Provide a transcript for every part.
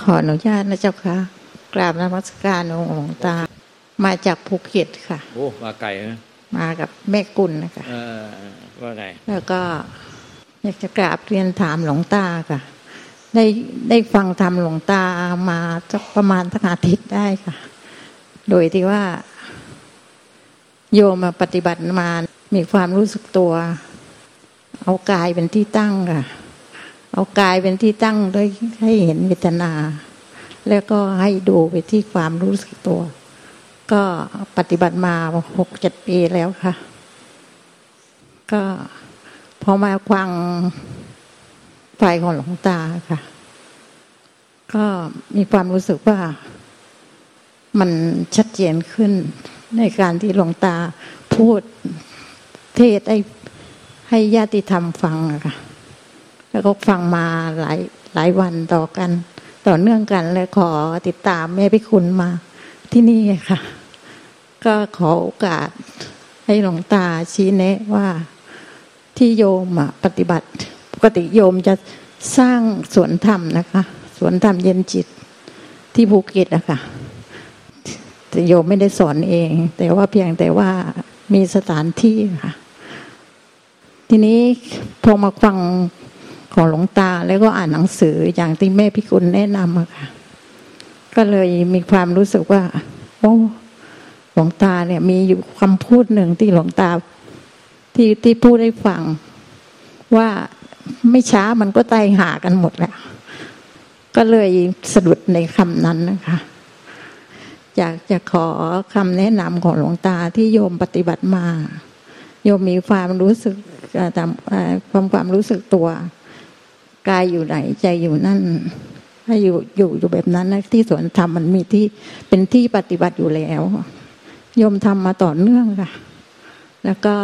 ขออนุญาตนะเจ้าค่ะ กราบนมัสการองค์หลวงตา มาจากภูเก็ตค่ะ โอ้มาไก่นะมากับแม่กุลนะคะเออว่าไงแล้วก็อยากจะกราบเรียนถามหลวงตาค่ะ ได้ได้ฟังธรรมหลวงตามาประมาณทั้งอาทิตย์ได้ค่ะ โดยที่ว่า โยมมาปฏิบัติมา มีความรู้สึกตัว เอากายเป็นที่ตั้งค่ะ เอากายเป็นที่ตั้งด้วยให้เห็นเวทนา แล้วก็ให้ดูไปที่ความรู้สึกตัว ก็ปฏิบัติมาหกเจ็ดปีแล้วค่ะ ก็พอมาฟัง ไฟของหลวงตาค่ะ ก็มีความรู้สึกว่ามันชัดเจนขึ้นในการที่หลวงตาพูดเทศให้ให้ญาติธรรมฟังค่ะ แล้วก็ฟังมาหลายหลายวันต่อกัน ต่อเนื่องกันเลยขอติดตามแม่พิคุณมาที่นี่ค่ะ ก็ขอโอกาสให้หลวงตาชี้แนะว่าที่โยมปฏิบัติ กติโยมจะสร้างสวนธรรมนะคะสวนธรรมเย็นจิตที่ภูเก็ตอะคะแต่โยมไม่ได้สอนเอง แต่ว่าเพียงแต่ว่ามีสถานที่ค่ะ ทีนี้พอมาฟังของหลวงตาแล้วก็อ่านหนังสืออย่างที่แม่พิกุลแนะนำอะค่ะ ก็เลยมีความรู้สึกว่า โอ้หลวงตาเนี่ยมีอยู่คำพูดหนึ่งที่หลวงตาที่ที่พูดให้ฟังว่า ไม่ช้ามันก็ตายหากันหมดแหละก็เลยสะดุดในคำนั้นนะคะอยากจะขอคำแนะนำของหลวงตาที่โยมปฏิบัติมา โยมมีความรู้สึกตามความความรู้สึกตัว กายอยู่ไหนใจอยู่นั่น ถ้าอยู่อยู่อยู่แบบนั้นนะที่สวนธรรมมันมีที่เป็นที่ปฏิบัติอยู่แล้ว โยมทำมาต่อเนื่องค่ะ แล้วก็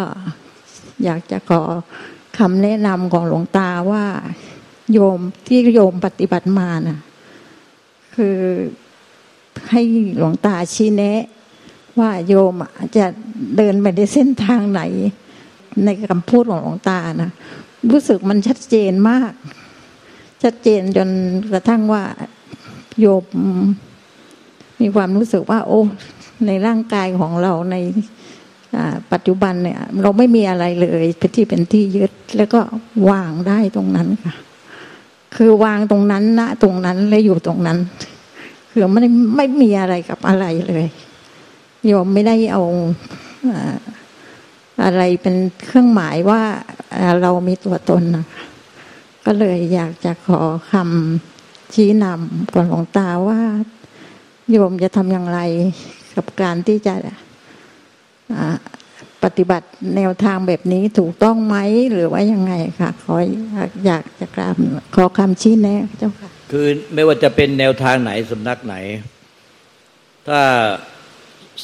อยากจะขอ คำแนะนำของหลวงตาว่าโยมที่โยมปฏิบัติมาน่ะ คือให้หลวงตาชี้แนะ ว่าโยมจะเดินไปในเส้นทางไหน ในคำพูดของหลวงตานะรู้สึกมันชัดเจนมาก ชัดเจนจนกระทั่งว่าโยมมีความรู้สึกว่า โอ้ในร่างกายของเราใน ปัจจุบันเนี่ย เราไม่มีอะไรเลยเป็นที่เป็นที่ยึด แล้วก็วางได้ตรงนั้นค่ะ คือวางตรงนั้นนะตรงนั้นและอยู่ตรงนั้น คือไม่ได้ไม่มีอะไรกับอะไรเลยโยมไม่ได้เอาอะไรเป็นเครื่องหมายว่าเรามีตัวตนนะคะก็เลยอยากจะขอคำชี้นำก่อนหลวงตาว่าโยมจะทำอย่างไรกับการที่จะ ปฏิบัติแนวทางแบบนี้ถูกต้องไหมหรือว่ายังไงคะขออยากจะกราบขอคำชี้แนะเจ้าค่ะ คือไม่ว่าจะเป็นแนวทางไหนสำนักไหน ถ้า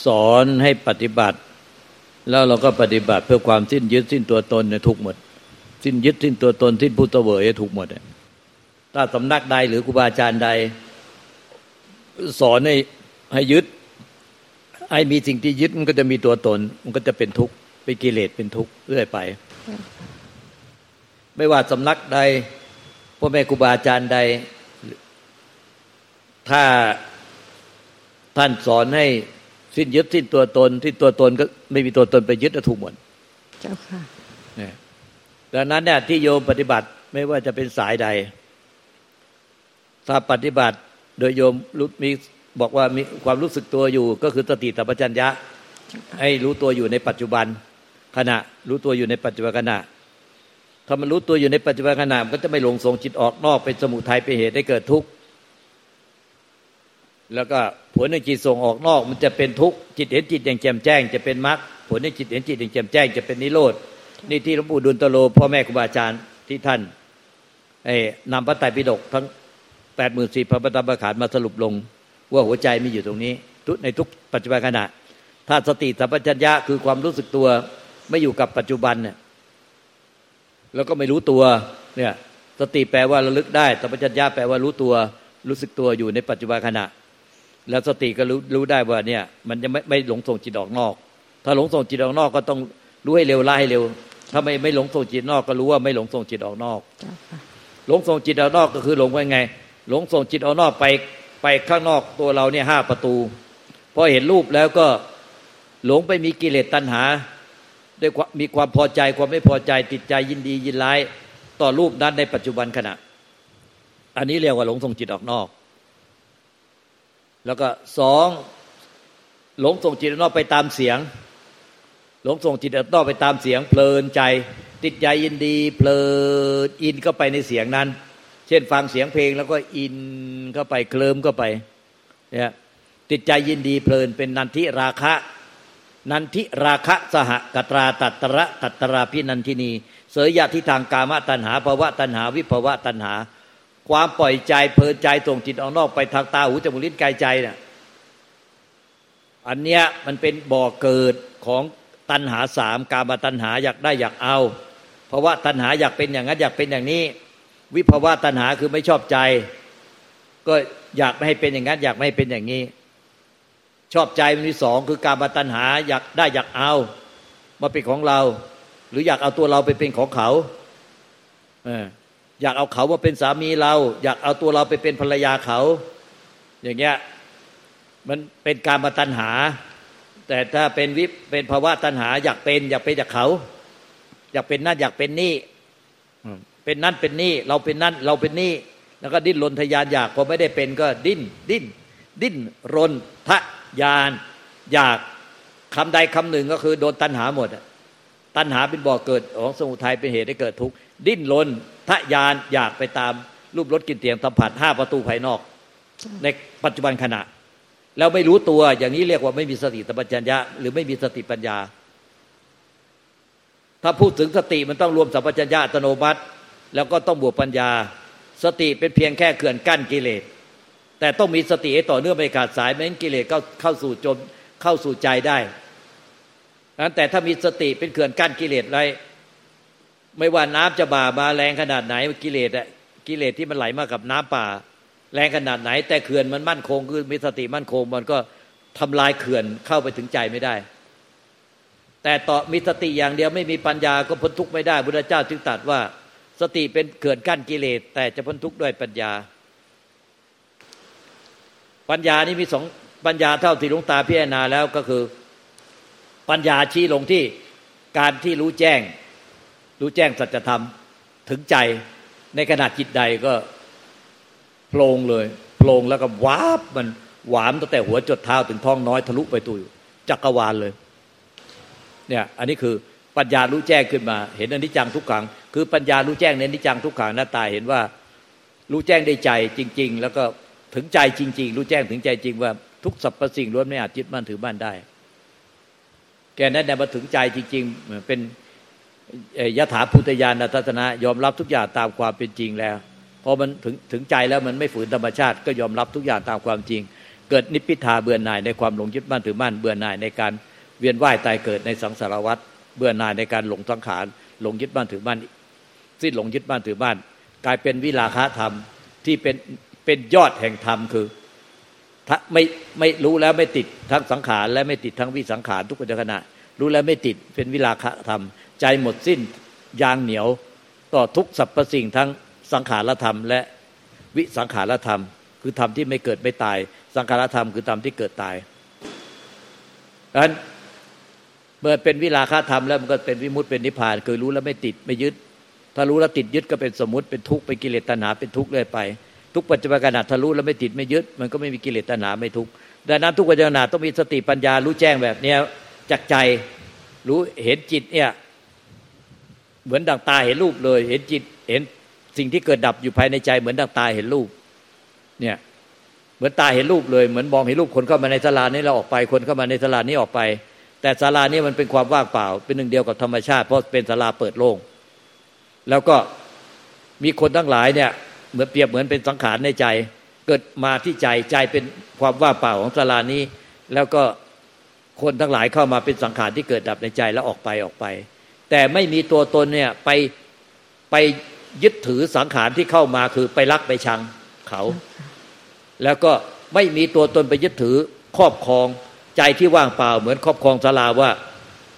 สอนให้ปฏิบัติ แล้วเราก็ปฏิบัติเพื่อความสิ้นยึดสิ้นตัวตนเนี่ยถูกหมด สิ้นยึดสิ้นตัวตนสิ้นพุทธเวยถูกหมดอะถ้าสำนักใดหรือครูบาอาจารย์ใด สอนให้ให้ยึด ให้มีสิ่งที่ยึดมันก็จะมีตัวตน มันก็จะเป็นทุกข์เป็นกิเลสเป็นทุกข์เรื่อยไป ไม่ว่าสำนักใดพ่อแม่ครูบาอาจารย์ใด ถ้าท่านสอนให้สิ้นยึดสิ้นตัวตนที่ตัวตนก็ไม่มีตัวตนไปยึดก็ถูกหมดเจ้าค่ะเนี่ยดังนั้นเนี่ยที่โยมปฏิบัติไม่ว่าจะเป็นสายใด ถ้าปฏิบัติโดยโยมรู้มี บอกว่ามีความรู้สึกตัวอยู่ ก็คือสติสัมปชัญญะ ให้รู้ตัวอยู่ในปัจจุบันขณะ รู้ตัวอยู่ในปัจจุบันขณะ ถ้ามันรู้ตัวอยู่ในปัจจุบันขณะมันก็จะไม่หลงส่งจิตออกนอกเป็นสมุทัยเป็นเหตุให้เกิดทุกข์แล้วก็ผลในจิตส่งออกนอก มันจะเป็นทุกข์จิตเห็นจิตอย่างแจ่มแจ้ง จะเป็นมรรคผลในจิตเห็นจิตอย่างแจ่มแจ้ง จะเป็นนิโรธนี่ที่หลวงปู่ดุลตโลพ่อแม่ครูบาอาจารย์ที่ท่านไอ้นำพระไตรปิฎกทั้งแปดหมื่นสี่พระปฐมขันธ์มาสรุปลง ว่าหัวใจมีอยู่ตรงนี้ทุกในทุกปัจจุบันขณะ ถ้าสติสัมปชัญญะคือความรู้สึกตัวไม่อยู่กับปัจจุบันเนี่ยแล้วก็ไม่รู้ตัวเนี่ยสติแปลว่าระลึกได้สัมปชัญญะแปลว่ารู้ตัวรู้สึกตัวอยู่ในปัจจุบันขณะ แล้วสติก็รู้รู้ได้ว่าเนี่ย มันจะไม่ไม่หลงส่งจิตออกนอก ถ้าหลงส่งจิตออกนอกก็ต้องรู้ให้เร็วไล่ให้เร็ว ถ้าไม่ไม่หลงส่งจิตนอกก็รู้ว่าไม่หลงส่งจิตออกนอก หลงส่งจิตออกนอกก็คือหลงไปไง หลงส่งจิตออกนอกไป ไปข้างนอกตัวเราเนี่ยห้าประตูพอเห็นรูปแล้วก็หลงไปมีกิเลสตัณหา ด้วยมีความพอใจความไม่พอใจติดใจยินดียินร้าย ต่อรูปนั้นในปัจจุบันขณะ อันนี้เรียกว่าหลงส่งจิตออกนอก แล้วก็สองหลงส่งจิตออกนอกไปตามเสียง หลงส่งจิตออกนอกไปตามเสียง เพลินใจ ติดใจยินดี เพลินอินเข้าไปในเสียงนั้น ช่นฟังเสียงเพลงแล้วก็อินเข้าไปเคลิมเข้าไปเนี่ยติดใจยินดีเพลินเป็นนันทิราคะ นันทิราคะสหกตราตัตระตัตราพินันทินี เสยยะที่ทางกามตัณหาภาวะตัณหาวิภาวะตัณหา ความปล่อยใจเพลินใจส่งจิตออกนอกไปทางตาหูจมูกลิ้นกายใจเนี่ยอันเนี้ยมันเป็นบ่อเกิดของตัณหาสามกามตัณหาอยากได้อยากเอาภาวะตัณหาอยากเป็นอย่างนั้นอยากเป็นอย่างนี้ วิภาวะตัณหาคือไม่ชอบใจ ก็อยากไม่ให้เป็นอย่างนั้น อยากไม่ให้เป็นอย่างนี้ ชอบใจมันมีสองคือการมาตัณหา อยากได้อยากเอา มาเป็นของเรา หรืออยากเอาตัวเราไปเป็นของเขาอยากเอาเขามาเป็นสามีเรา อยากเอาตัวเราไปเป็นภรรยาเขา อย่างเงี้ยมันเป็นการมาตัณหา แต่ถ้าเป็นวิเป็นภาวะตัณหา อยากเป็น อยากเป็นจากเขา อยากเป็นนั่นอยากเป็นนี่ เป็นนั่นเป็นนี่ เราเป็นนั่นเราเป็นนี่ แล้วก็ดิ้นรนทยานอยากพอไม่ได้เป็นก็ดิ้นดิ้น ดิ้นรนทะยาน อยากคำใดคำหนึ่งก็คือโดนตัณหาหมดตัณหาเป็นบ่อเกิดของสมุทัยเป็นเหตุให้เกิดทุกข์ดิ้นรนทะยานอยากไปตามรูปรสกินเตียงสัมผัสห้าประตูภายนอก ในปัจจุบันขณะ แล้วไม่รู้ตัวอย่างนี้เรียกว่าไม่มีสติสัมปชัญญะหรือไม่มีสติปัญญา ถ้าพูดถึงสติมันต้องรวมสัมปชัญญะอัตโนมัติ แล้วก็ต้องบวกปัญญา สติเป็นเพียงแค่เขื่อนกั้นกิเลส แต่ต้องมีสติต่อเนื่องไม่ขาดสายไม่งั้นกิเลสเข้าเข้าสู่จมเข้าสู่ใจได้นั้นแต่ถ้ามีสติเป็นเขื่อนกั้นกิเลสไรไม่ว่าน้ำจะบ่ามาแรงขนาดไหนกิเลสอะกิเลสที่มันไหลมากับน้ำป่า แรงขนาดไหน แต่เขื่อนมันมั่นคงคือมีสติมั่นคง มันก็ทำลายเขื่อนเข้าไปถึงใจไม่ได้ แต่ต่อมีสติอย่างเดียวไม่มีปัญญาก็พ้นทุกข์ไม่ได้พุทธเจ้าจึงตรัสว่า สติเป็นเขื่อนกั้นกิเลส แต่จะพ้นทุกข์ด้วยปัญญา ปัญญานี่มีสองปัญญาเท่าที่หลวงตาพิจารณาแล้วก็คือ ปัญญาชี้ลงที่การที่รู้แจ้ง รู้แจ้งสัจธรรมถึงใจในขณะจิตใดก็โพลงเลยโพลงแล้วก็วาบมันหวามตั้งแต่หัวจดเท้าถึงท้องน้อยทะลุไปตุยจักรวาลเลย เนี่ย อันนี้คือ ปัญญารู้แจ้งขึ้นมา เห็นอนิจจังทุกขัง คือปัญญารู้แจ้งในอนิจจังทุกขังหน้าตาเห็นว่ารู้แจ้งได้ใจจริง ๆ แล้วก็ถึงใจจริง ๆ รู้แจ้งถึงใจจริงว่าทุกสรรพสิ่งล้วนไม่อาจยึดมั่นถือมั่นได้ แกนั้นได้มาถึงใจจริง ๆ เป็นยถาพุทธญาณทัศนะ ยอมรับทุกอย่างตามความเป็นจริงแล้วพอมันถึงถึงใจแล้วมันไม่ฝืนธรรมชาติ ก็ยอมรับทุกอย่างตามความจริง เกิดนิพพิทาเบื่อหน่ายในความหลงยึดมั่นถือมั่นเบื่อหน่ายในการเวียนว่ายตายเกิดในสังสารวัฏ เบื่อหน่ายในการหลงสังขารหลงยึดมั่นถือมั่นสิ้นหลงยึดมั่นถือมั่นกลายเป็นวิลาคะธรรมที่เป็นเป็นยอดแห่งธรรมคือไม่ไม่รู้แล้วไม่ติดทั้งสังขารและไม่ติดทั้งวิสังขารทุกขณะ รู้แล้วไม่ติดเป็นวิลาคะธรรม ใจหมดสิ้นยางเหนียว ต่อทุกสรรพสิ่งทั้งสังขารธรรม และวิสังขารธรรม คือธรรมที่ไม่เกิดไม่ตาย สังขารธรรมคือธรรมที่เกิดตายดังนั้น เมื่อเป็นวิลาคะธรรมแล้วมันก็เป็นวิมุตติเป็นนิพพานคือรู้แล้วไม่ติดไม่ยึด ถ้ารู้แล้วติดยึดก็เป็นสมมติเป็นทุกข์เป็นกิเลสตัณหาเป็นทุกข์เลยไป ทุกปัจจุบันขณะทะลุแล้วไม่ติดไม่ยึด มันก็ไม่มีกิเลสตัณหาไม่ทุกข์ดังนั้นทุกปัจจุบันขณะต้องมีสติปัญญารู้แจ้งแบบเนี้ยจักใจรู้เห็นจิตเนี่ยเหมือนดังตาเห็นรูปเลย เห็นจิตเห็นสิ่งที่เกิดดับอยู่ภายในใจ เหมือนดังตาเห็นรูปเนี่ยเหมือนตาเห็นรูปเลยเหมือนมองเห็นรูปคนเข้ามาในศาลานี้เราออกไปคนเข้ามาในศาลานี้ออกไป แต่ศาลานี้มันเป็นความว่างเปล่า เป็นหนึ่งเดียวกับธรรมชาติ เพราะเป็นศาลาเปิดโล่งแล้วก็มีคนทั้งหลายเนี่ยเหมือนเปรียบเหมือนเป็นสังขารในใจ เกิดมาที่ใจใจเป็นความว่างเปล่าของสลานี้ แล้วก็คนทั้งหลายเข้ามาเป็นสังขารที่เกิดดับในใจแล้วออกไปออกไป แต่ไม่มีตัวตนเนี่ยไปไปยึดถือสังขารที่เข้ามาคือไปรักไปชังเขา แล้วก็ไม่มีตัวตนไปยึดถือครอบครอง ใจที่ว่างเปล่าเหมือนครอบครองศาลาว่า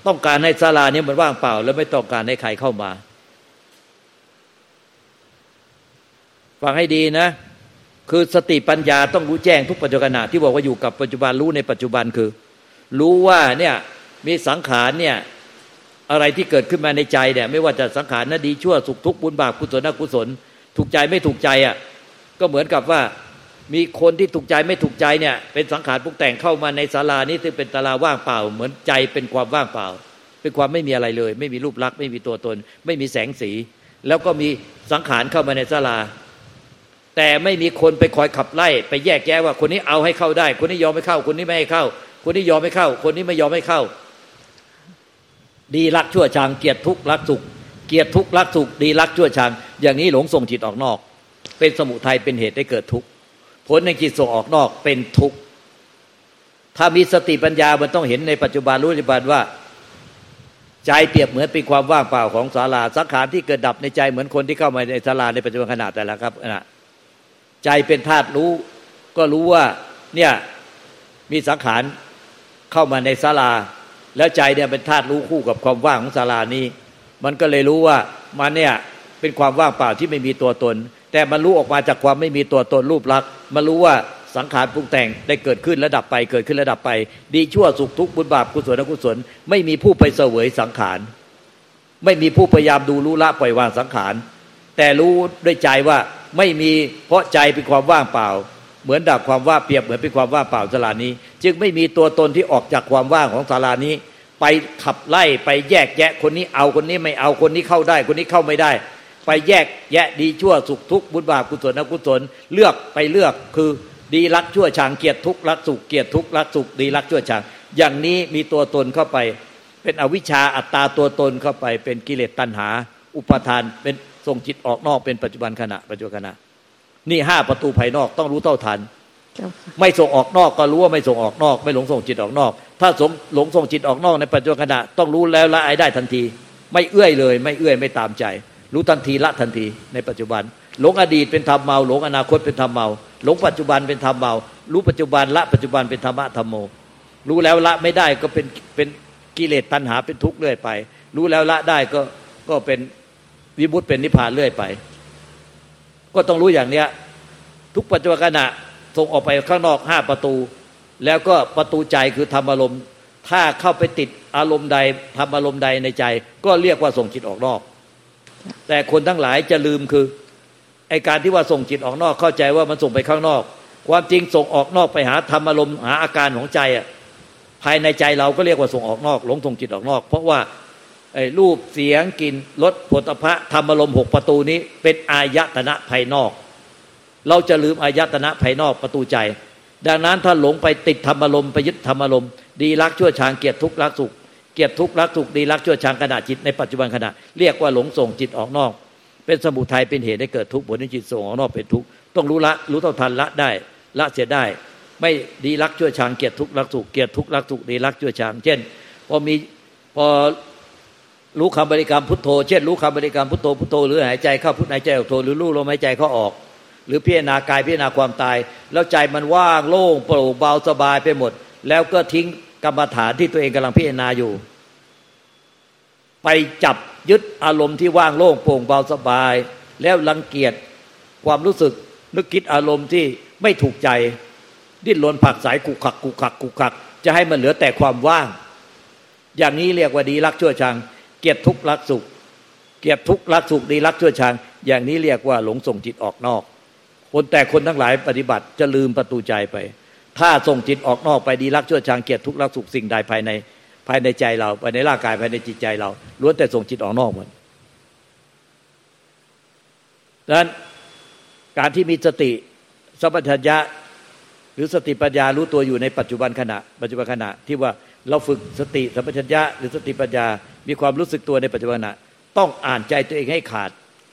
ต้องการให้ศาลานี้มันว่างเปล่า แล้วไม่ต้องการให้ใครเข้ามา ฟังให้ดีนะ คือสติปัญญาต้องรู้แจ้งทุกปัจจุบันที่บอกว่าอยู่กับปัจจุบันรู้ในปัจจุบันคือ รู้ว่าเนี่ยมีสังขารเนี่ยอะไรที่เกิดขึ้นมาในใจเนี่ย ไม่ว่าจะสังขารนั้นดีชั่วสุขทุกข์บุญบาปกุศลอกุศล ถูกใจไม่ถูกใจอะก็เหมือนกับว่า มีคนที่ถูกใจไม่ถูกใจเนี่ยเป็นสังขารปรุงแต่งเข้ามาในศาลานี้ซึ่งเป็นตาราว่างเปล่า เหมือนใจเป็นความว่างเปล่า เป็นความไม่มีอะไรเลย ไม่มีรูปลักษณ์ไม่มีตัวตน ไม่มีแสงสี แล้วก็มีสังขารเข้ามาในศาลา แต่ไม่มีคนไปคอยขับไล่ ไปแยกแยะว่าคนนี้เอาให้เข้าได้ คนนี้ยอมไม่เข้า คนนี้ไม่ให้เข้า คนนี้ยอมไม่เข้า คนนี้ไม่ยอมไม่เข้า ดีรักชั่วชังเกียรติทุกรักสุข เกียรติทุกรักสุข ดีรักชั่วชัง อย่างนี้หลงส่งจิตออกนอก เป็นสมุทัยเป็นเหตุให้เกิดทุกข์ ผลในจิตส่งออกนอกเป็นทุกข์ ถ้ามีสติปัญญามันต้องเห็นในปัจจุบันรู้ปัจจุบันว่า ใจเปรียบเหมือนเป็นความว่างเปล่าของศาลาสังขารที่เกิดดับในใจเหมือนคนที่เข้ามาในศาลาในปัจจุบันขนาดแต่ละครับนะใจเป็นธาตุรู้ ก็รู้ว่าเนี่ยมีสังขารเข้ามาในศาลา แล้วใจเนี่ยเป็นธาตุรู้คู่กับความว่างของศาลานี้ มันก็เลยรู้ว่ามันเนี่ยเป็นความว่างเปล่าที่ไม่มีตัวตน แต่มันรู้ออกมาจากความไม่มีตัวตนรูปลักษณ์มันรู้ว่าสังขารปรุงแต่งได้เกิดขึ้นระดับไปเกิดขึ้นระดับไป ดีชั่วสุขทุกข์บุญบาปกุศลอกุศล ไม่มีผู้ไปเสวยสังขาร ไม่มีผู้พยายามดูรู้ละปล่อยวางสังขาร แต่รู้ด้วยใจว่าไม่มีเพราะใจเป็นความว่างเปล่า เหมือนดับความว่าเปรียบเหมือนเป็นความว่างเปล่าสารานี้ จึงไม่มีตัวตนที่ออกจากความว่างของสารานี้ ไปขับไล่ไปแยกแยะคนนี้เอาคนนี้ไม่เอาคนนี้เข้าได้ คนนี้เข้าไม่ได้ ไปแยกแยะดีชั่วสุขทุกข์บุญบาปกุศลอกุศลเลือกไปเลือกคือดีรักชั่วชังเกียรติทุกข์รักสุขเกียรติทุกข์รักสุขดีรักชั่วชังอย่างนี้มีตัวตนเข้าไป เป็นอวิชชาอัตตาตัวตนเข้าไป เป็นกิเลสตัณหา อุปทานเป็นส่งจิตออกนอกเป็นปัจจุบันขณะปัจจุบันขณะ นี่ห้าประตูภายนอกต้องรู้เท่าทันไม่ส่งออกนอกก็รู้ว่าไม่ส่งออกนอก ไม่หลงส่งจิตออกนอก ถ้าสงหลงส่งจิตออกนอกในปัจจุบันขณะต้องรู้แล้วละอายได้ทันที ไม่เอื้อยเลย ไม่เอื้อยไม่ตามใจ รู้ทันทีละทันทีในปัจจุบัน หลงอดีตเป็นธรรมเมาหลงอนาคตเป็นธรรมเมา หลงปัจจุบันเป็นธรรมเมา รู้ปัจจุบันละปัจจุบันเป็นธรรมะธรรมโม รู้แล้วละไม่ได้ก็เป็นเป็นกิเลสตัณหาเป็นทุกข์เรื่อยไป รู้แล้วละได้ก็ก็เป็นวิมุตเป็นนิพพานเรื่อยไป ก็ต้องรู้อย่างเนี้ยทุกปัจจุบันขณะส่งออกไปข้างนอกห้าประตู แล้วก็ประตูใจคือธรรมอารมณ์ ถ้าเข้าไปติดอารมณ์ใดทำอารมณ์ใดในใจ ก็เรียกว่าส่งจิตออกนอก แต่คนทั้งหลายจะลืมคือไอการที่ว่าส่งจิตออกนอกเข้าใจว่ามันส่งไปข้างนอก ความจริงส่งออกนอกไปหาธรรมอารมณ์หาอาการของใจอะภายในใจเราก็เรียกว่าส่งออกนอก หลงส่งจิตออกนอก เพราะว่าไอ้รูปเสียงกลิ่นรสผลตภะธรรมอารมณ์หกประตูนี้ เป็นอายตนะภายนอก เราจะลืมอายตนะภายนอกประตูใจ ดังนั้นถ้าหลงไปติดธรรมอารมณ์ไปยึดธรรมอารมณ์ดีรักชั่วชางเกียรติทุกข์รักสุข เกียรติทุกข์รักสุขดีรักชั่วชางขณะจิตในปัจจุบันขณะเรียกว่าหลงส่งจิตออกนอก เป็นสมุทัยเป็นเหตุให้เกิดทุกข์ผลในจิตส่งออกนอกเป็นทุกข์ต้องรู้ละรู้เท่าทันละได้ละเสียได้ ไม่ดีรักชั่วชางเกียรติทุกข์รักสุขเกียรติทุกข์รักสุขดีรักชั่วชางเช่นพอมีพอรู้คำบริกรรมพุทโธ เช่น รู้คำบริกรรมพุทโธพุทโธหรือหายใจเข้าพุทหายใจออกโธหรือรู้ลมหายใจเข้าออก หรือพิจารณากายพิจารณาความตาย แล้วใจมันว่างโล่งโปร่งเบาสบายไปหมด แล้วก็ทิ้ง กรรมฐานที่ตัวเองกำลังพิจารณาอยู่ ไปจับยึดอารมณ์ที่ว่างโล่งโปร่งเบาสบาย แล้วรังเกียจความรู้สึกนึกคิดอารมณ์ที่ไม่ถูกใจ ดิ้นรนผักสายกุกขักกุกขักกุกขัก จะให้มันเหลือแต่ความว่าง อย่างนี้เรียกว่าดีรักชั่วชัง เกียรติทุกข์รักสุข เกียรติทุกข์รักสุขดีรักชั่วชัง อย่างนี้เรียกว่าหลงส่งจิตออกนอก คนแต่คนทั้งหลายปฏิบัติจะลืมประตูใจไป ถ้าส่งจิตออกนอกไปดีรักชั่วชังเกียรติทุกข์รักสุขสิ่งใดภายในภายในใจเราภายในร่างกายภายในจิตใจเราล้วนแต่ส่งจิตออกนอกหมดดังนั้นการที่มีสติสัมปชัญญะหรือสติปัญญารู้ตัวอยู่ในปัจจุบันขณะ ปัจจุบันขณะที่ว่าเราฝึกสติสัมปชัญญะหรือสติปัญญา มีความรู้สึกตัวในปัจจุบันขณะ ต้องอ่านใจตัวเองให้ขาด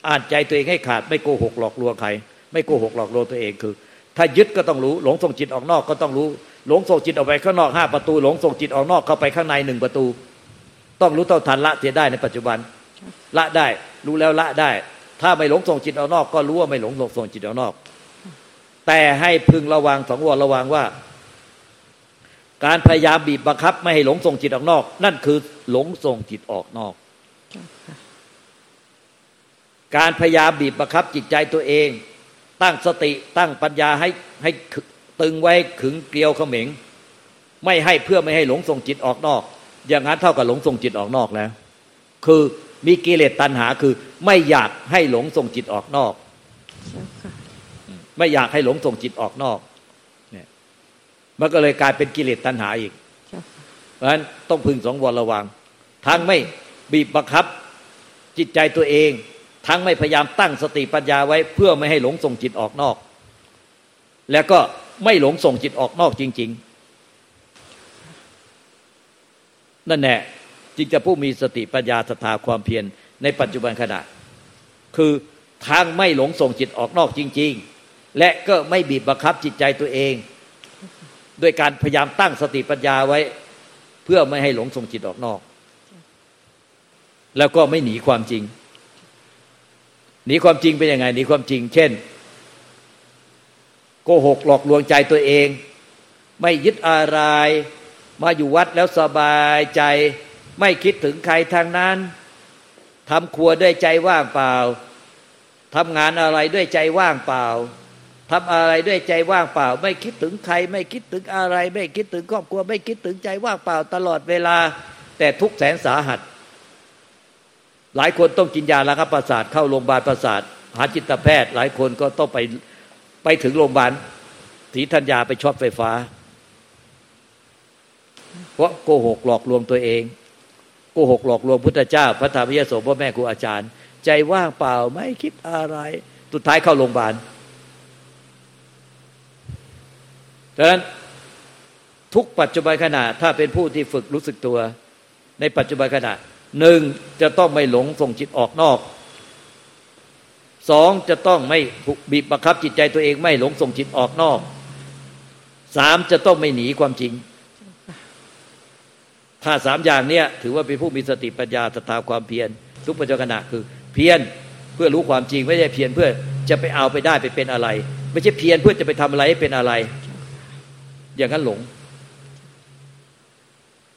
อ่านใจตัวเองให้ขาด ไม่โกหกหลอกลวงใคร ไม่โกหกหลอกลวงตัวเองคือ ถ้ายึดก็ต้องรู้ หลงส่งจิตออกนอกก็ต้องรู้ หลงส่งจิตออกไปข้างนอกห้าประตู หลงส่งจิตออกนอกเข้าไปข้างในหนึ่งประตู ต้องรู้เท่าทันละเสียได้ในปัจจุบัน ละได้รู้แล้วละได้ ถ้าไม่หลงส่งจิตออกนอก ก็รู้ว่าไม่หลงส่งจิตออกนอก แต่ให้พึงระวังสองวรระวังว่า การพยายามบีบบังคับ ไม่ให้หลงส่งจิตออกนอก นั่นคือหลงส่งจิตออกนอก การพยายามบีบบังคับจิตใจตัวเอง ตั้งสติตั้งปัญญาให้ให้ตึงไว้ขึงเกลียวเขม็ง ไม่ให้เพื่อไม่ให้หลงส่งจิตออกนอก อย่างนั้นเท่ากับหลงส่งจิตออกนอกแล้ว คือมีกิเลสตัณหาคือ ไม่อยากให้หลงส่งจิตออกนอก ไม่อยากให้หลงส่งจิตออกนอกเนี่ยมันก็เลยกลายเป็นกิเลสตัณหาอีก เพราะฉะนั้นต้องพึงสองวรระวัง ทั้งไม่บีบบังคับจิตใจตัวเอง ทั้งไม่พยายามตั้งสติปัญญาไว้เพื่อไม่ให้หลงส่งจิตออกนอก แล้วก็ไม่หลงส่งจิตออกนอกจริง ๆ นั่นแหละจึงจะผู้มีสติปัญญาศรัทธาความเพียรในปัจจุบันขณะ คือทางไม่หลงส่งจิตออกนอกจริง ๆ และก็ไม่บีบบังคับจิตใจตัวเองด้วยการพยายามตั้งสติปัญญาไว้ เพื่อไม่ให้หลงส่งจิตออกนอก แล้วก็ไม่หนีความจริง หนีความจริงเป็นยังไงหนีความจริง เช่น โกหกหลอกลวงใจตัวเอง ไม่ยึดอะไร มาอยู่วัดแล้วสบายใจ ไม่คิดถึงใครทางนั้นทำครัวด้วยใจว่างเปล่าทำงานอะไรด้วยใจว่างเปล่าทำอะไรด้วยใจว่างเปล่า ไม่คิดถึงใคร ไม่คิดถึงอะไร ไม่คิดถึงครอบครัว ไม่คิดถึงใจว่างเปล่าตลอดเวลา แต่ทุกแสนสาหัส หลายคนต้องกินยาละครับประสาทเข้าโรงพยาบาลประสาท หาจิตแพทย์ หลายคนก็ต้องไปไปถึงโรงพยาบาลศรีธัญญาไปช็อตไฟฟ้า เพราะโกหกหลอกลวงตัวเองโกหกหลอกลวงพุทธเจ้า พระธรรมยโสพ่อแม่ครูอาจารย์ ใจว่างเปล่าไม่คิดอะไรสุดท้ายเข้าโรงพยาบาลดังนั้นทุกปัจจุบันขณะ ถ้าเป็นผู้ที่ฝึกรู้สึกตัว ในปัจจุบันขณะ หนึ่งจะต้องไม่หลงส่งจิตออกนอกสองจะต้องไม่บีบบังคับจิตใจตัวเองไม่หลงส่งจิตออกนอกสามจะต้องไม่หนีความจริง ถ้าสามอย่างเนี้ยถือว่าเป็นผู้มีสติปัญญาสตาความเพียรทุกปัจจุบันคือ เพียรเพื่อรู้ความจริงไม่ใช่เพียรเพื่อจะไปเอาไปได้ไปเป็นอะไร ไม่ใช่เพียรเพื่อจะไปทำอะไรให้เป็นอะไร อย่างนั้นหลง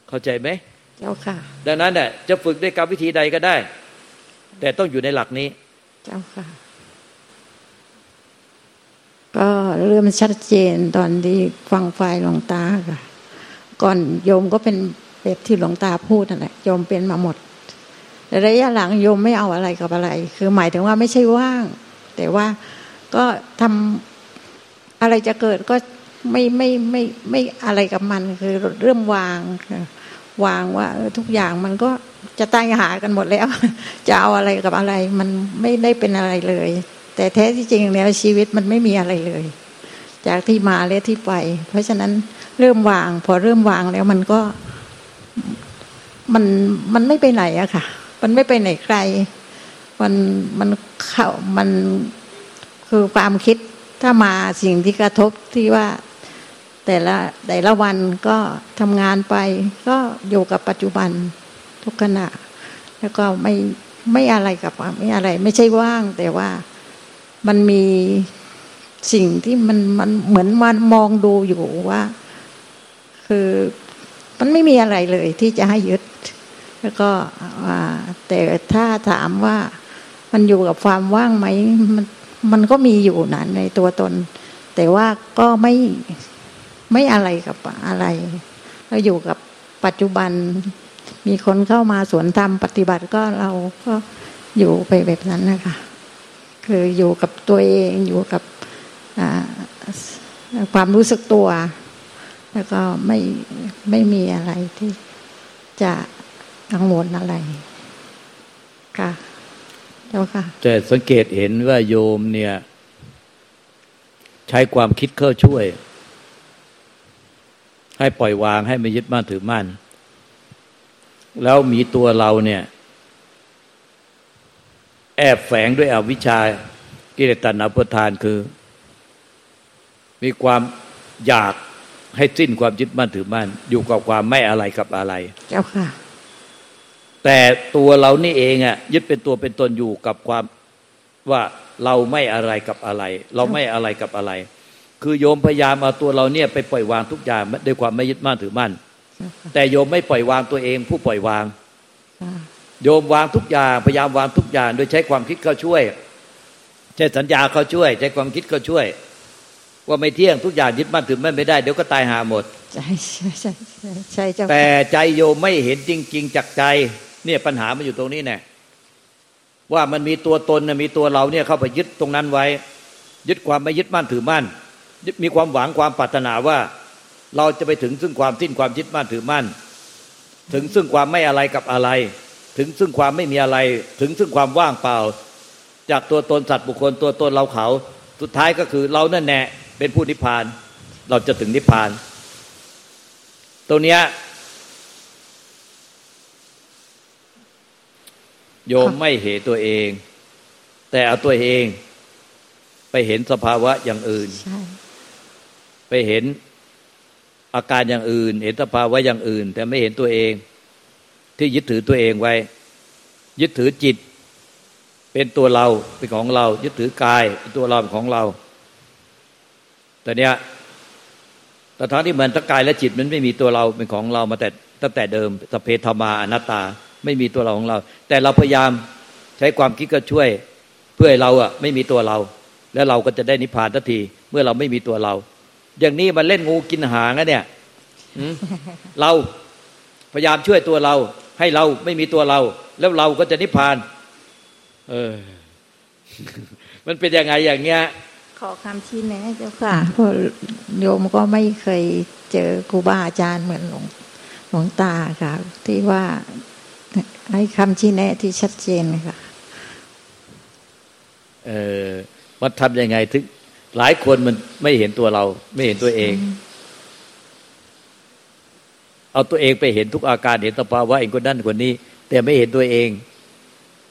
เข้าใจไหม เจ้าค่ะ ดังนั้นเนี่ยจะฝึกด้วยกรรมวิธีใดก็ได้ แต่ต้องอยู่ในหลักนี้ เจ้าค่ะ ก็เริ่มชัดเจนตอนที่ฟังไฟหลวงตาค่ะ ก่อนโยมก็เป็นแบบที่หลวงตาพูดนั่นแหละโยมเป็นมาหมดแต่ระยะหลังโยมไม่เอาอะไรกับอะไร คือหมายถึงว่าไม่ใช่ว่าง แต่ว่าก็ทำอะไรจะเกิดก็ไม่ไม่ไม่ไม่อะไรกับมันคือเริ่มวาง วางว่าทุกอย่างมันก็จะตายหากันหมดแล้ว จะเอาอะไรกับอะไร มันไม่ได้เป็นอะไรเลย แต่แท้ที่จริงแล้วชีวิตมันไม่มีอะไรเลย จากที่มาและที่ไป เพราะฉะนั้นเริ่มวาง พอเริ่มวางแล้วมันก็มันมันไม่ไปไหนอะค่ะ มันไม่ไปไหนไกล มันมันเข้ามันคือความคิดถ้ามาสิ่งที่กระทบที่ว่า แต่ละแต่ละวันก็ทำงานไป ก็อยู่กับปัจจุบันทุกขณะ แล้วก็ไม่ไม่อะไรกับไม่อะไร ไม่ใช่ว่าง แต่ว่ามันมีสิ่งที่มันมันเหมือนมันมองดูอยู่ว่า คือมันไม่มีอะไรเลยที่จะให้ยึด แล้วก็แต่ถ้าถามว่ามันอยู่กับความว่างไหมมันมันก็มีอยู่นะในตัวตน แต่ว่าก็ไม่ ไม่อะไรกับอะไรเราอยู่กับปัจจุบัน มีคนเข้ามาสวนธรรมปฏิบัติก็เราก็อยู่ไปแบบนั้นนะคะ คืออยู่กับตัวเองอยู่กับความรู้สึกตัว แล้วก็ไม่ไม่มีอะไรที่จะกังวลอะไรค่ะเจ้าค่ะแต่สังเกตเห็นว่าโยมเนี่ย ใช้ความคิดเข้าช่วย ให้ปล่อยวางให้ไม่ยึดมั่นถือมั่น แล้วมีตัวเราเนี่ย แอบแฝงด้วยอวิชชากิเลสตัณหาพุทานคือ มีความอยากให้สิ้นความยึดมั่นถือมั่น อยู่กับความไม่อะไรกับอะไร เจ้าค่ะ แต่ตัวเรานี่เองอะยึดเป็นตัวเป็นตนอยู่กับความว่าเราไม่อะไรกับอะไร เราไม่อะไรกับอะไร คือโยมพยายามเอาตัวเราเนี่ยไปปล่อยวางทุกอย่างด้วยความไม่ยึดมั่นถือมั่น แต่โยมไม่ปล่อยวางตัวเอง ผู้ปล่อยวาง โยมวางทุกอย่างพยายามวางทุกอย่าง โดยใช้ความคิดเข้าช่วย ใช้สัญญาเขาช่วย ใช้ความคิดเขาช่วย ว่าไม่เที่ยงทุกอย่างยึดมั่นถือมั่นไม่ได้เดี๋ยวก็ตายหาหมดใช่ใช่ใช่ใช่เจ้าแต่ใจโยมไม่เห็นจริง ๆจากใจ เนี่ยปัญหามันอยู่ตรงนี้แน่ว่ามันมีตัวตนมีตัวเราเนี่ยเข้าไปยึดตรงนั้นไว้ ยึดความไม่ยึดมั่นถือมั่น มีความหวังความปรารถนาว่า เราจะไปถึงซึ่งความสิ้นความยึดมั่นถือมั่น ถึงซึ่งความไม่อะไรกับอะไร ถึงซึ่งความไม่มีอะไร ถึงซึ่งความว่างเปล่า จากตัวตนสัตว์บุคคลตัวตนเราเขา สุดท้ายก็คือเรานั่นแน่เป็นผู้นิพพาน เราจะถึงนิพพานตัวเนี้ยโยมไม่เห็นตัวเอง แต่เอาตัวเอง ไปเห็นสภาวะอย่างอื่น ไปเห็นอาการอย่างอื่น เห็นสภาวะอย่างอื่น แต่ไม่เห็นตัวเอง ที่ยึดถือตัวเองไว้ ยึดถือจิต เป็นตัวเราเป็นของเรา ยึดถือกายเป็นตัวเราเป็นของเรา แต่เนี้ยแต่ทั้งที่เหมือนทั้งกายและจิตมันไม่มีตัวเราเป็นของเรามาแต่ตั้งแต่เดิมสเพธมาอนัตตา ไม่มีตัวเราของเรา แต่เราพยายามใช้ความคิดก็ช่วย เพื่อให้เราอะไม่มีตัวเรา แล้วเราก็จะได้นิพพานทันที เมื่อเราไม่มีตัวเรา อย่างนี้มันเล่นงูกินหางนะเนี่ยเราพยายามช่วยตัวเรา ให้เราไม่มีตัวเรา แล้วเราก็จะนิพพาน เออ มันเป็นยังไงอย่างเงี้ย ขอคำชี้แนะเจ้าค่ะเพราะโยมก็ไม่เคยเจอครูบาอาจารย์เหมือนหลวงหลวงตาค่ะ ที่ว่าให้คำชี้แนะที่ชัดเจนค่ะ เออว่าทำยังไงถึง หลายคนมันไม่เห็นตัวเรา ไม่เห็นตัวเอง เอาตัวเองไปเห็นทุกอาการเห็นสภาวะเองคนนั้นคนนี้ แต่ไม่เห็นตัวเอง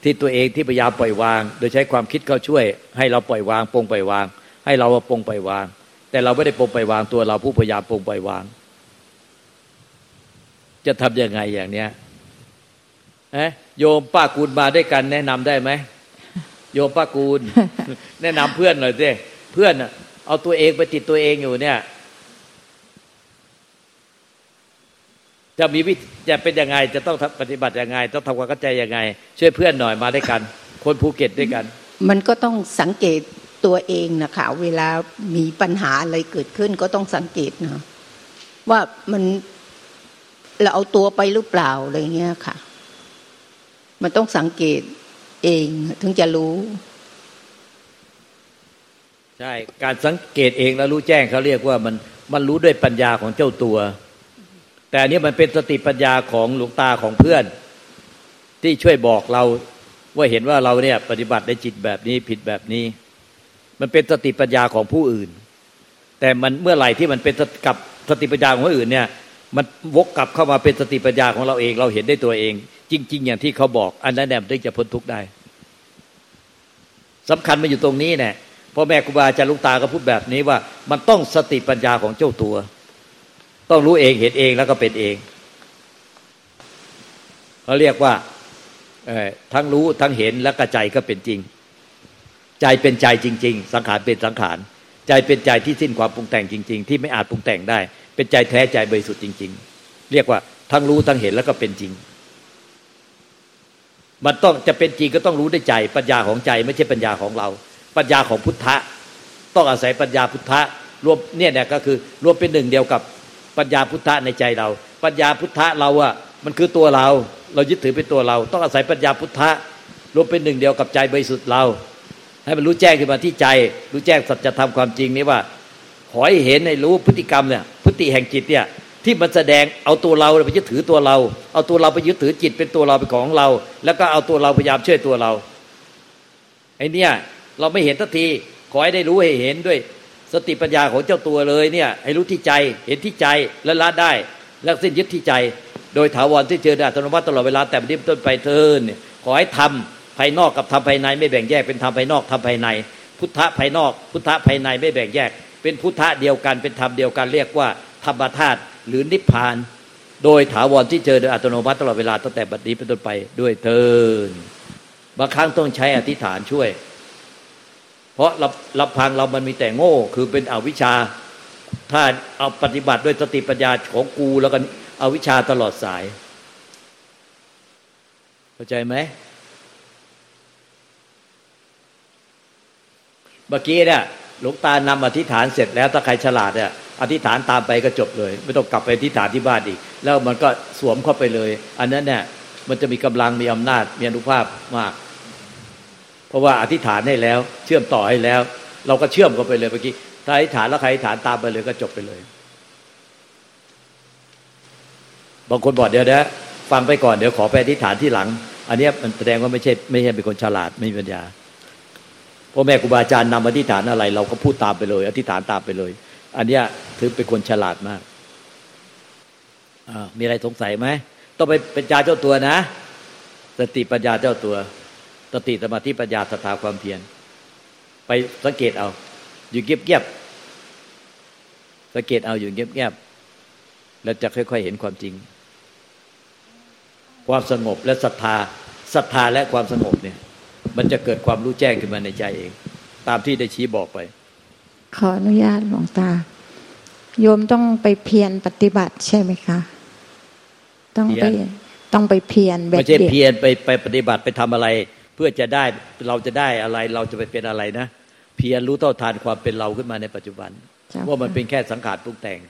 ที่ตัวเองที่พยายามปล่อยวาง โดยใช้ความคิดเข้าช่วย ให้เราปล่อยวางปรงปล่อยวาง ให้เราปรงปล่อยวาง แต่เราไม่ได้ปรงปล่อยวางตัวเราผู้พยายามปรงปล่อยวาง จะทํำยังไงอย่างเนี้ยเอ๊โยมป้ากูลมาด้วยกันแนะนำได้ไหมโยมป้ากูล แนะนำเพื่อนหน่อยสิ เพื่อนเอาตัวเองไปติดตัวเองอยู่เนี่ย จะมีวิจะเป็นยังไง จะต้องปฏิบัติยังไง ต้องทำความเข้าใจยังไง ช่วยเพื่อนหน่อยมาด้วยกัน คนภูเก็ตด้วยกัน มันก็ต้องสังเกตตัวเองนะคะเวลามีปัญหาอะไรเกิดขึ้นก็ต้องสังเกตนะว่ามันเราเอาตัวไปหรือเปล่าอะไรเงี้ยค่ะ มันต้องสังเกตเองถึงจะรู้ ใช่ การสังเกตเองแล้วรู้แจ้งเขาเรียกว่ามันมันรู้ด้วยปัญญาของเจ้าตัว แต่อันนี้มันเป็นสติปัญญาของหลวงตาของเพื่อน ที่ช่วยบอกเราว่าเห็นว่าเราเนี่ยปฏิบัติในจิตแบบนี้ผิดแบบนี้ มันเป็นสติปัญญาของผู้อื่น แต่มันเมื่อไหร่ที่มันเป็นกับสติปัญญาของผู้อื่นเนี่ย มันวกกลับเข้ามาเป็นสติปัญญาของเราเอง เราเห็นได้ตัวเอง จริง ๆ อย่างที่เขาบอก อันนั้นแหละถึงจะพ้นทุกข์ได้สำคัญมาอยู่ตรงนี้เนี่ย พ่อแม่ครูบาอาจารย์ลุงตาก็พูดแบบนี้ว่า มันต้องสติปัญญาของเจ้าตัว ต้องรู้เองเห็นเองแล้วก็เป็นเองเขาเรียกว่าทั้งรู้ทั้งเห็นแล้วก็ใจก็เป็นจริง ใจเป็นใจจริง ๆ สังขารเป็นสังขาร ใจเป็นใจที่สิ้นความปรุงแต่งจริง ๆ ที่ไม่อาจปรุงแต่งได้ เป็นใจแท้ใจบริสุทธิ์จริง ๆ เรียกว่าทั้งรู้ทั้งเห็นแล้วก็เป็นจริง มันต้องจะเป็นจริงก็ต้องรู้ด้วยใจปัญญาของใจ ไม่ใช่ปัญญาของเรา ปัญญาของพุทธะต้องอาศัยปัญญาพุทธะรวมเนี่ยเนี่ยก็คือรวมเป็นหนึ่งเดียวกับปัญญาพุทธะในใจเรา ปัญญาพุทธะเราอะมันคือตัวเรา เรายึดถือเป็นตัวเรา ต้องอาศัยปัญญาพุทธะรวมเป็นหนึ่งเดียวกับใจบริสุทธิ์เรา ให้มันรู้แจ้งขึ้นมาที่ใจ รู้แจ้งสัจธรรมความจริงนี้ว่าขอให้เห็นในรู้พฤติกรรมเนี่ยพฤติแห่งจิตเนี่ยที่มันแสดงเอาตัวเราไปยึดถือตัวเรา เอาตัวเราไปยึดถือจิตเป็นตัวเราเป็นของเรา แล้วก็เอาตัวเราพยายามช่วยตัวเราไอ้นี่ เราไม่เห็นทันที ขอให้ได้รู้ให้เห็นด้วย สติปัญญาของเจ้าตัวเลยเนี่ย ให้รู้ที่ใจเห็นที่ใจและละได้ แล้วสิ้นยึดที่ใจ โดยถาวรที่เจอได้อัตโนมัติตลอดเวลาแต่บัดนี้ต้นไปเทินเนี่ยขอให้ทำภายนอกกับทำภายในไม่แบ่งแยกเป็นธรรมภายนอกทำภายใน พุทธะภายนอก พุทธะภายในไม่แบ่งแยก เป็นพุทธะเดียวกันเป็นธรรมเดียวกันเรียกว่าธรรมธาตุหรือนิพพาน โดยถาวรที่เจอโดยอัตโนมัติตลอดเวลาตั้งแต่บัดนี้เป็นต้นไปด้วยเทินบางครั้งต้องใช้อธิษฐานช่วย เพราะลำลำพังเรามันมีแต่โง่ คือเป็นอวิชชา ถ้าเอาปฏิบัติด้วยสติปัญญาของกูแล้วกันอวิชชาตลอดสาย เข้าใจไหมเมื่อกี้เนี่ยหลวงตานำอธิษฐานเสร็จแล้วถ้าใครฉลาดเนี่ยอธิษฐานตามไปก็จบเลย ไม่ต้องกลับไปอธิษฐานที่บ้านอีก แล้วมันก็สวมเข้าไปเลย อันนั้นเนี่ยมันจะมีกำลังมีอำนาจมีอนุภาพมาก ราะว่าอธิษฐานให้แล้ว เชื่อมต่อให้แล้ว เราก็เชื่อมเข้าไปเลยเมื่อกี้ถ้าอธิษฐานแล้วใครอธิษฐานตามไปเลยก็จบไปเลย บางคนบอกเดี๋ยวนะฟังไปก่อนเดี๋ยวขอไปอธิษฐานที่หลัง อันนี้มันแสดงว่าไม่ใช่ไม่ใช่เป็นคนฉลาดไม่มีปัญญาพ่อแม่ครูบาอาจารย์นำอธิษฐานอะไร เราก็พูดตามไปเลย อธิษฐานตามไปเลย อันนี้ถือเป็นคนฉลาดมากมีอะไรสงสัยไหมต้องไปเป็นญาเจ้าตัวนะ สติปัญญาเจ้าตัว สติสมาธิปัญญาศรัทธาความเพียรไปสังเกตเอา อยู่เงียบๆสังเกตเอาอยู่เงียบๆแล้วจะค่อย ๆ เห็นความจริง ความสงบและศรัทธาศรัทธาและความสงบเนี่ย มันจะเกิดความรู้แจ้งขึ้นมาในใจเอง ตามที่ได้ชี้บอกไป ขออนุญาตหลวงตา โยมต้องไปเพียรปฏิบัติใช่ไหมคะ ต้องไปต้องไปเพียรแบบไม่ใช่เพียรไปไปปฏิบัติไปทำอะไร เพื่อจะได้เราจะได้อะไรเราจะไปเป็นอะไรนะ เพียรรู้เท่าทานความเป็นเราขึ้นมาในปัจจุบัน ว่ามันเป็นแค่สังขารปรุงแต่ง